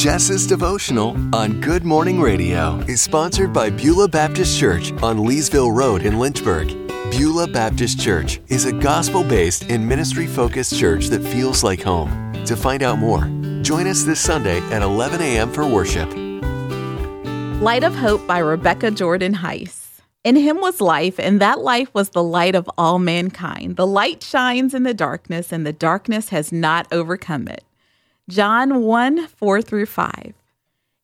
Jess's devotional on Good Morning Radio is sponsored by Beulah Baptist Church on Leesville Road in Lynchburg. Beulah Baptist Church is a gospel based and ministry focused church that feels like home. To find out more, join us this Sunday at 11 a.m. for worship. Light of Hope by Rebecca Jordan Heiss. In him was life, and that life was the light of all mankind. The light shines in the darkness, and the darkness has not overcome it. John 1 4 through 5.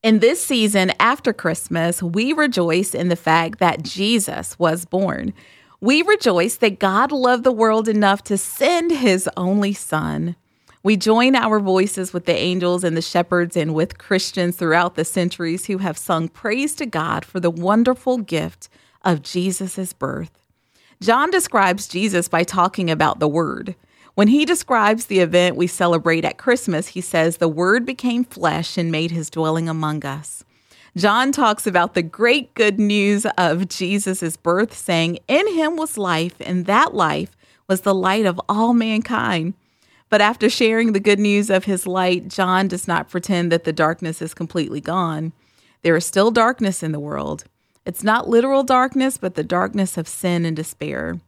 In this season after Christmas, we rejoice in the fact that Jesus was born. We rejoice that God loved the world enough to send his only Son. We join our voices with the angels and the shepherds and with Christians throughout the centuries who have sung praise to God for the wonderful gift of Jesus' birth. John describes Jesus by talking about the Word. When he describes the event we celebrate at Christmas, he says, The Word became flesh and made his dwelling among us. John talks about the great good news of Jesus' birth, saying, In him was life, and that life was the light of all mankind. But after sharing the good news of his light, John does not pretend that the darkness is completely gone. There is still darkness in the world. It's not literal darkness, but the darkness of sin and despair.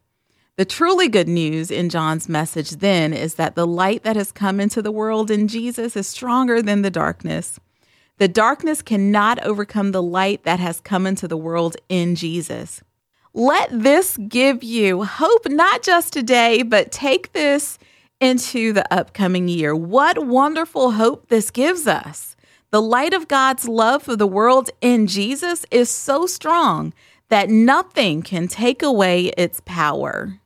The truly good news in John's message then is that the light that has come into the world in Jesus is stronger than the darkness. The darkness cannot overcome the light that has come into the world in Jesus. Let this give you hope, not just today, but take this into the upcoming year. What wonderful hope this gives us. The light of God's love for the world in Jesus is so strong that nothing can take away its power.